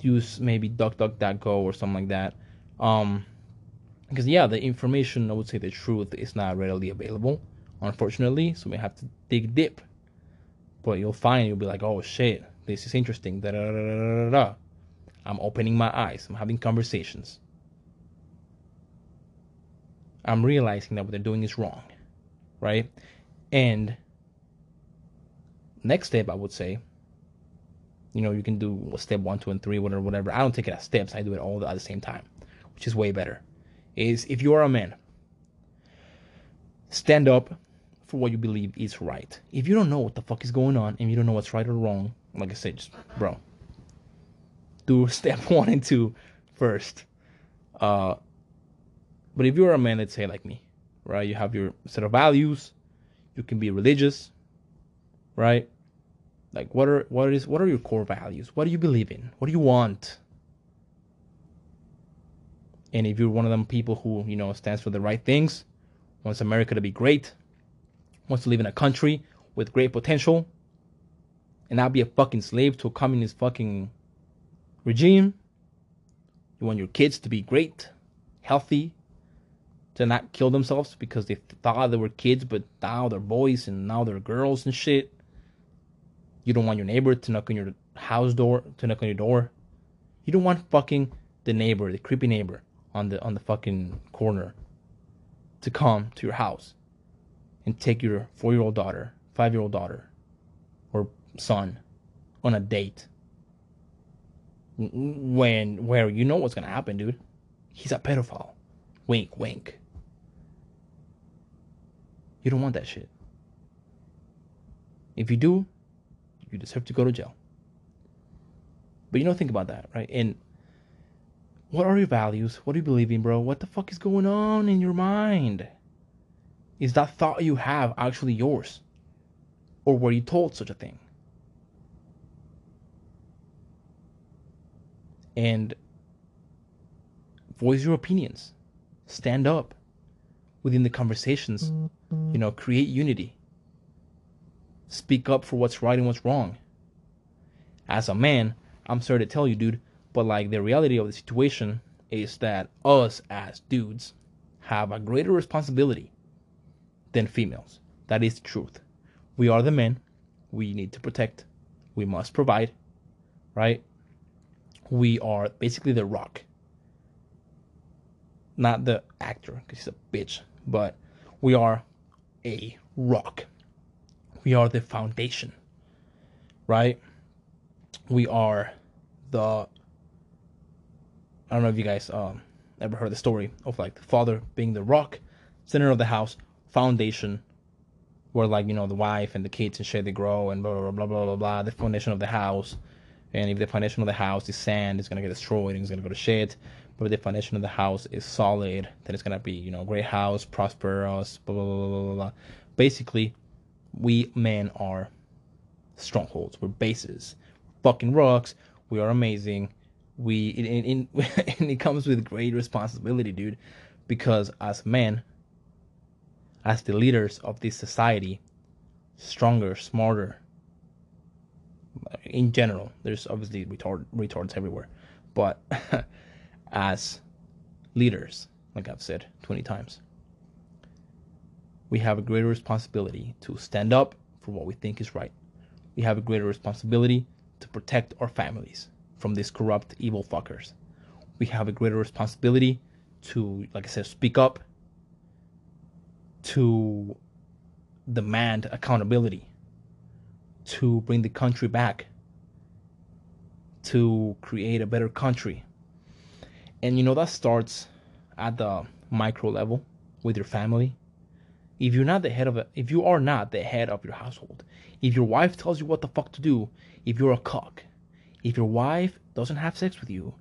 Use maybe DuckDuckGo or something like that, um, because yeah, the information I would say the truth is not readily available, unfortunately. So we have to dig deep, but you'll find you'll be like, oh shit, this is interesting. Da, da, da, da, I'm opening my eyes. I'm having conversations. I'm realizing that what they're doing is wrong, right? And next step, I would say, you know, you can do step one, two, and three, whatever, whatever. I don't take it as steps. I do it all at the same time, which is way better. Is if you are a man, stand up for what you believe is right. If you don't know what the fuck is going on and you don't know what's right or wrong, like I said, just bro, do step one and two first. Uh, but if you're a man, let's say like me, right? You have your set of values. You can be religious, right? Like what are what is what are your core values? What do you believe in? What do you want? And if you're one of them people who you know stands for the right things, wants America to be great, wants to live in a country with great potential, and not be a fucking slave to a communist fucking regime. You want your kids to be great, healthy, to not kill themselves because they thought they were kids, but now they're boys and now they're girls and shit. You don't want your neighbor to knock on your house door, to knock on your door. You don't want fucking the neighbor, the creepy neighbor on the on the fucking corner to come to your house and take your four year old daughter, five year old daughter, or son on a date when where you know what's gonna happen, dude. He's a pedophile. Wink, wink. You don't want that shit. If you do, you deserve to go to jail. But you don't think about that, right? And what are your values? What do you believe in, bro? What the fuck is going on in your mind? Is that thought you have actually yours? Or were you told such a thing? And voice your opinions. Stand up within the conversations. You know, create unity. Speak up for what's right and what's wrong. As a man, I'm sorry to tell you, dude, but like the reality of the situation is that us as dudes have a greater responsibility than females. That is the truth. We are the men. We need to protect. We must provide. Right? We are basically the rock. Not the actor, because he's a bitch, but we are a rock. We are the foundation. Right? We are the I don't know if you guys um, ever heard the story of like the father being the rock, center of the house, foundation, where like you know the wife and the kids and shit they grow and blah blah blah blah blah blah. The foundation of the house, and if the foundation of the house is sand, it's gonna get destroyed and it's gonna go to shit. But if the foundation of the house is solid, then it's gonna be you know great house, prosperous, blah blah blah blah blah. blah. Basically, we men are strongholds. We're bases. fucking rocks. We are amazing we and, and, and it comes with great responsibility, dude, because as men, as the leaders of this society, stronger, smarter. In general, there's obviously retard retards everywhere, but as leaders, like I've said 20 times, we have a greater responsibility to stand up for what we think is right. We have a greater responsibility to protect our families from these corrupt, evil fuckers. We have a greater responsibility to, like I said, speak up, to demand accountability, to bring the country back, to create a better country. And you know, that starts at the micro level with your family. If you're not the head of it, if you are not the head of your household, if your wife tells you what the fuck to do, if you're a cock, if your wife doesn't have sex with you,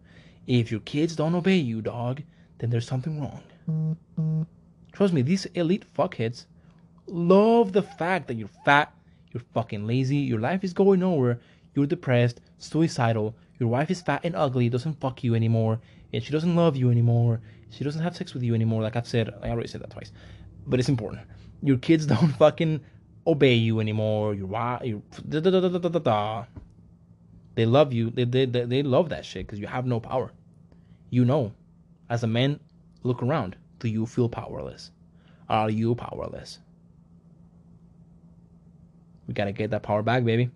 if your kids don't obey you, dog, then there's something wrong. Trust me, these elite fuckheads love the fact that you're fat, you're fucking lazy, your life is going nowhere, you're depressed, suicidal, your wife is fat and ugly, doesn't fuck you anymore, and she doesn't love you anymore, she doesn't have sex with you anymore, like I've said, I already said that twice, but it's important. Your kids don't fucking obey you anymore, your wife, da da da da da da da. They love you. They they they love that shit because you have no power. You know, as a man, look around. Do you feel powerless? Are you powerless? We gotta get that power back, baby.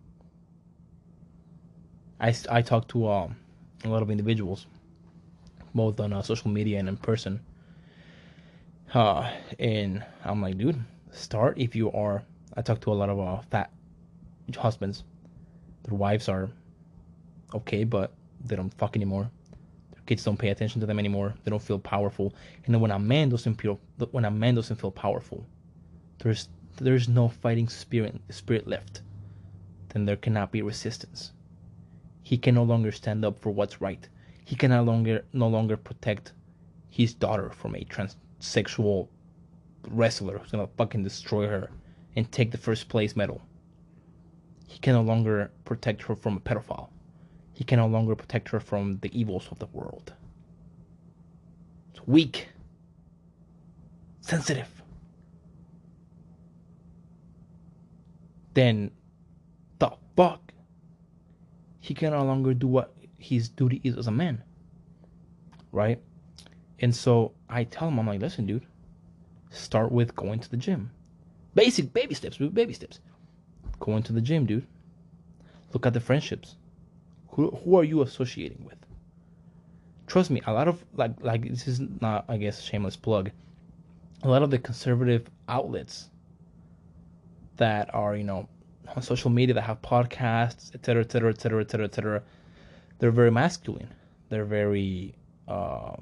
I I talk to um, a lot of individuals, both on uh, social media and in person. Uh, and I'm like, dude, start if you are. I talk to a lot of uh, fat husbands. Their wives are okay, but they don't fuck anymore. Their kids don't pay attention to them anymore. They don't feel powerful. And then when a man doesn't feel when a man doesn't feel powerful, there's there's no fighting spirit spirit left. Then there cannot be resistance. He can no longer stand up for what's right. He can no longer no longer protect his daughter from a transsexual wrestler who's gonna fucking destroy her and take the first place medal. He can no longer protect her from a pedophile he can no longer protect her from the evils of the world. It's weak, sensitive. Then the fuck? He can no longer do what his duty is as a man. Right? And so I tell him, I'm like, listen, dude, start with going to the gym. Basic baby steps, baby steps. Going to the gym, dude. Look at the friendships who who are you associating with? Trust me, a lot of like like this is not I guess shameless plug. A lot of the conservative outlets that are you know on social media that have podcasts, etc., etc., etc., etc., etc. They're very masculine. They're very, uh,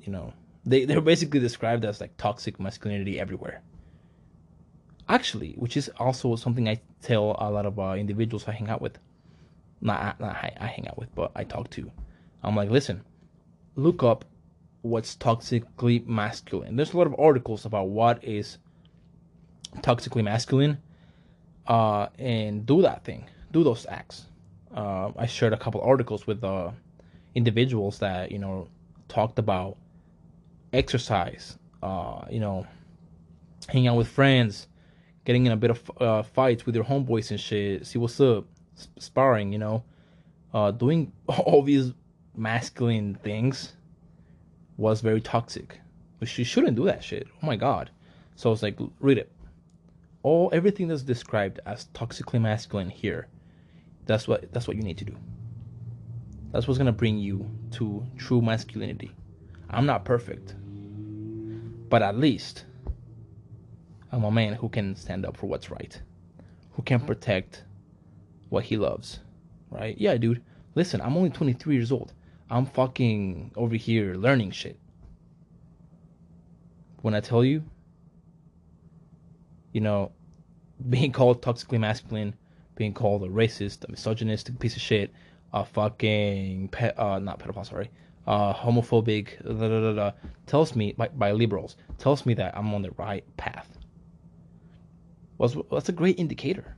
you know, they they're basically described as like toxic masculinity everywhere. Actually, which is also something I tell a lot of uh, individuals I hang out with. Not, not I, I hang out with, but I talk to. I'm like, listen, look up what's toxically masculine. There's a lot of articles about what is toxically masculine, uh, and do that thing, do those acts. Uh, I shared a couple articles with uh, individuals that you know talked about exercise, uh, you know, hanging out with friends, getting in a bit of uh, fights with your homeboys and shit, see what's up, sparring, you know, uh, doing all these masculine things was very toxic. But you shouldn't do that shit. Oh my god. So I was like, read it. All everything that's described as toxically masculine here, that's what that's what you need to do. That's what's gonna bring you to true masculinity. I'm not perfect. But at least I'm a man who can stand up for what's right. Who can protect what he loves. Right? Yeah, dude. Listen, I'm only 23 years old. I'm fucking over here learning shit. When I tell you, you know, being called toxically masculine, being called a racist, a misogynistic piece of shit, a fucking pe- uh, not pedophile, sorry, uh, homophobic, da, da, da, tells me by, by liberals tells me that I'm on the right path. Well, that's a great indicator.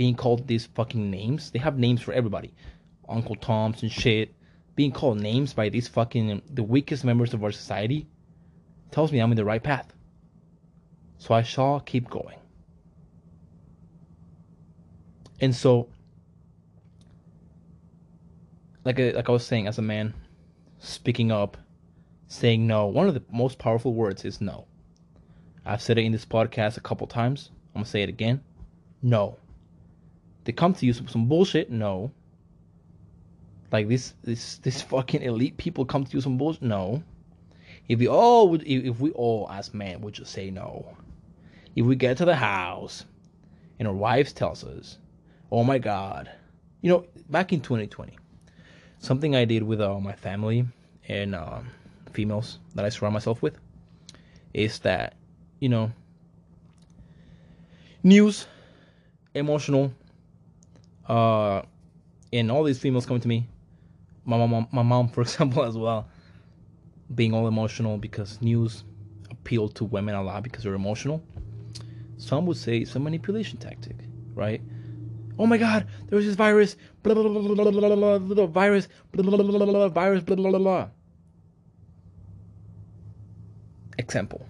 Being called these fucking names, they have names for everybody, Uncle Tom's and shit, being called names by these fucking the weakest members of our society tells me I'm in the right path. So I shall keep going. And so like I, like I was saying as a man speaking up saying no one of the most powerful words is no. I've said it in this podcast a couple times. I'm gonna say it again. No they come to you with some bullshit no like this, this, this fucking elite people come to you some bullshit. No. If we all would, if we all as men would just say no, if we get to the house and our wives tells us, "Oh my God," you know, back in 2020, something I did with uh, my family and uh, females that I surround myself with is that, you know, news, emotional, uh, and all these females coming to me my mom, my mom, for example, as well, being all emotional because news appeal to women a lot because they're emotional. Some would say it's a manipulation tactic, right? Oh my God, there's this virus, blah blah blah blah blah blah, blah virus, blah blah blah blah blah, virus, blah blah blah blah. Example: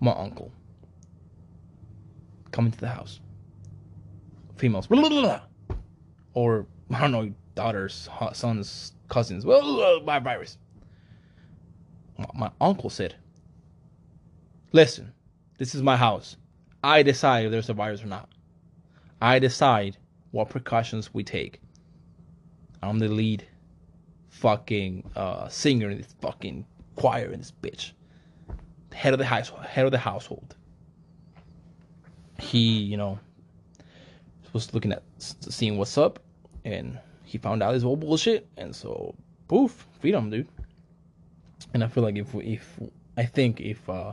My uncle coming to the house, females, or I don't know, daughters, sons, cousins. Well, by virus. My uncle said, "Listen, this is my house. I decide if there's a virus or not. I decide what precautions we take. I'm the lead fucking uh, singer in this fucking choir in this bitch. Head of the house, head of the household. He, you know, was looking at seeing what's up, and he found out this whole bullshit, and so poof, freedom, dude. And I feel like if if I think if uh,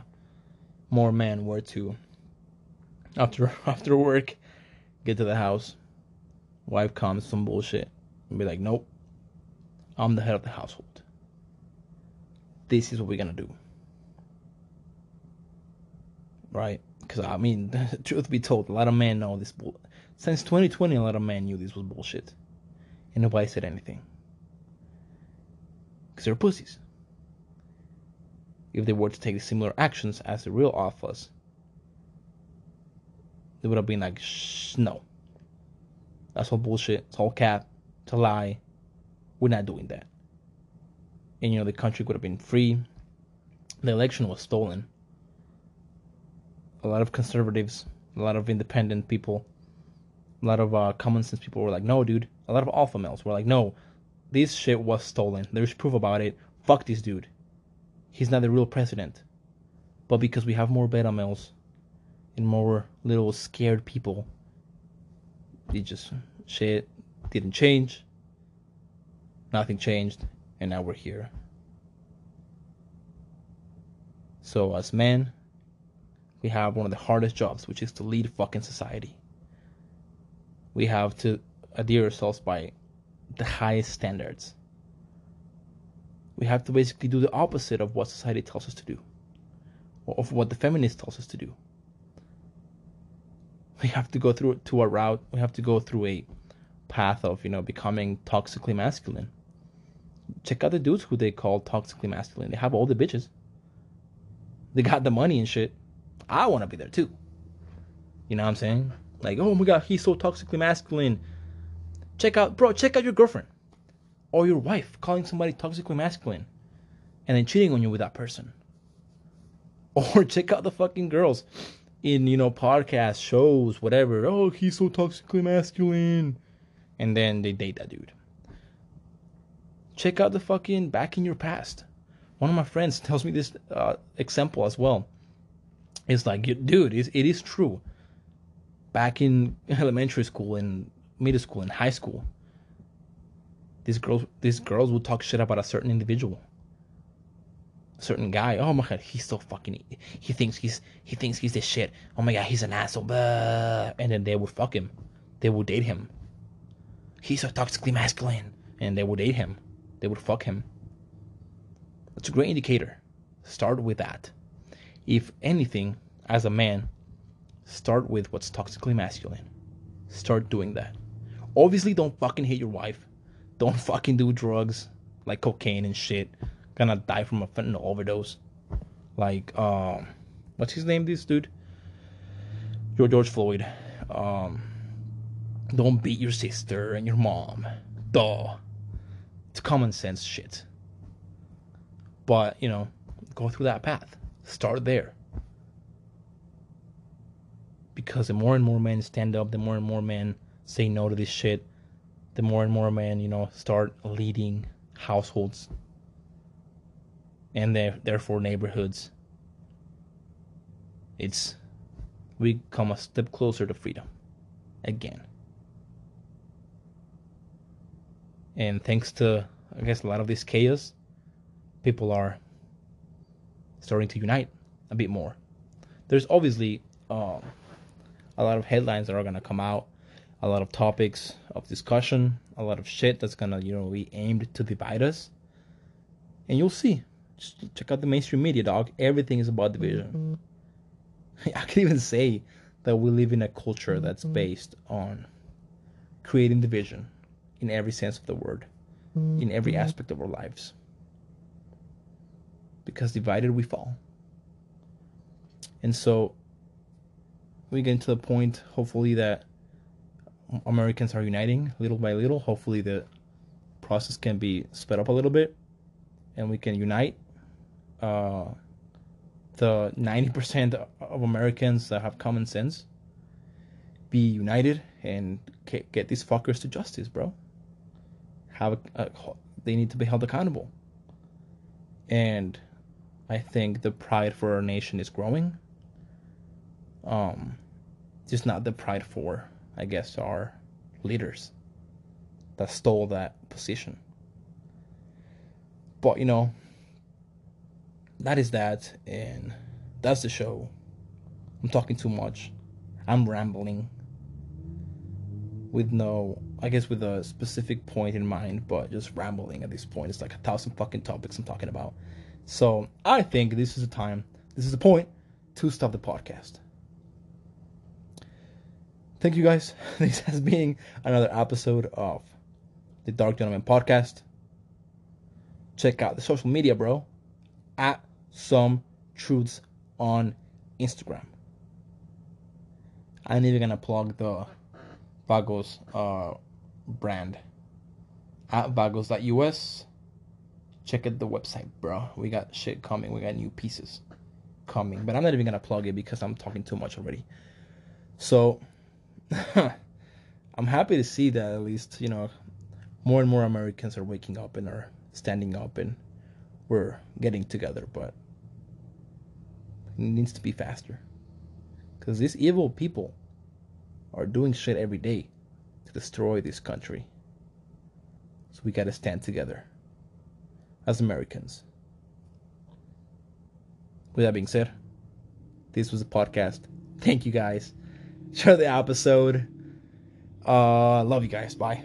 more men were to after after work get to the house, wife comes some bullshit and be like, nope, I'm the head of the household. This is what we're gonna do, right? Because I mean, truth be told, a lot of men know this. Bull- Since 2020, a lot of men knew this was bullshit and nobody said anything. Because they're pussies. If they were to take similar actions as the real alphas, they would have been like, Shh, no. That's all bullshit. It's all cap. It's a lie. We're not doing that. And you know, the country would have been free. The election was stolen. A lot of conservatives, a lot of independent people, a lot of uh, common sense people were like, no, dude, a lot of alpha males were like, no, this shit was stolen. There's proof about it. Fuck this dude. He's not the real president. But because we have more beta males and more little scared people, it just shit didn't change. Nothing changed, and now we're here. So as men, we have one of the hardest jobs, which is to lead fucking society. We have to adhere ourselves by the highest standards. We have to basically do the opposite of what society tells us to do, or of what the feminist tells us to do. We have to go through to a route. We have to go through a path of you know becoming toxically masculine. Check out the dudes who they call toxically masculine. They have all the bitches. They got the money and shit. I want to be there too. You know what I'm saying? Like, oh my god, he's so toxically masculine. Check out, bro, check out your girlfriend or your wife calling somebody toxically masculine and then cheating on you with that person. Or check out the fucking girls in, you know, podcasts, shows, whatever. Oh, he's so toxically masculine. And then they date that dude. Check out the fucking back in your past. One of my friends tells me this uh, example as well. It's like, dude, it is true. Back in elementary school and middle school and high school, these girls these girls would talk shit about a certain individual a certain guy. Oh my god he's so fucking he thinks he's he thinks he's this shit. Oh my god he's an asshole. Blah. and then they would fuck him. They would date him. He's so toxically masculine. And they would date him. They would fuck him. That's a great indicator. Start with that. If anything as a man start with what's toxically masculine start doing that obviously don't fucking hate your wife don't fucking do drugs like cocaine and shit. Gonna die from a fentanyl overdose. Like, um, what's his name? This dude, George Floyd. Um, don't beat your sister and your mom. Duh. It's common sense shit. But you know, go through that path. Start there. Because the more and more men stand up, the more and more men say no to this shit, the more and more men, you know, start leading households and therefore neighborhoods. It's we come a step closer to freedom again. And thanks to I guess a lot of this chaos, people are starting to unite a bit more. There's obviously um, a lot of headlines that are gonna come out a lot of topics of discussion, a lot of shit that's gonna, you know, be aimed to divide us. And you'll see. Just check out the mainstream media, dog. Everything is about division. Mm-hmm. I can even say that we live in a culture that's mm-hmm. based on creating division in every sense of the word, mm-hmm. in every aspect of our lives. Because divided we fall. And so we get to the point, hopefully, that Americans are uniting little by little. Hopefully, the process can be sped up a little bit, and we can unite. Uh, the ninety percent of Americans that have common sense be united and get these fuckers to justice, bro. Have a, a, they need to be held accountable, and I think the pride for our nation is growing. Um, just not the pride for I guess, our leaders that stole that position. But, you know, that is that, and that's the show. I'm talking too much. I'm rambling with no, I guess, with a specific point in mind, but just rambling at this point. It's like a thousand fucking topics I'm talking about. So I think this is the time, this is the point to stop the podcast thank you guys. This has been another episode of the Dark Gentleman podcast. Check out the social media, bro, at some truths on Instagram. I'm even gonna plug the Vagos uh, brand at Vagos.us. Check out the website, bro. We got shit coming. We got new pieces coming, but I'm not even gonna plug it because I'm talking too much already. So I'm happy to see that at least, you know, more and more Americans are waking up and are standing up and we're getting together, but it needs to be faster. Because these evil people are doing shit every day to destroy this country. So we gotta stand together as Americans. With that being said, This was a podcast. Thank you guys. Share the episode. Uh, love you guys. Bye.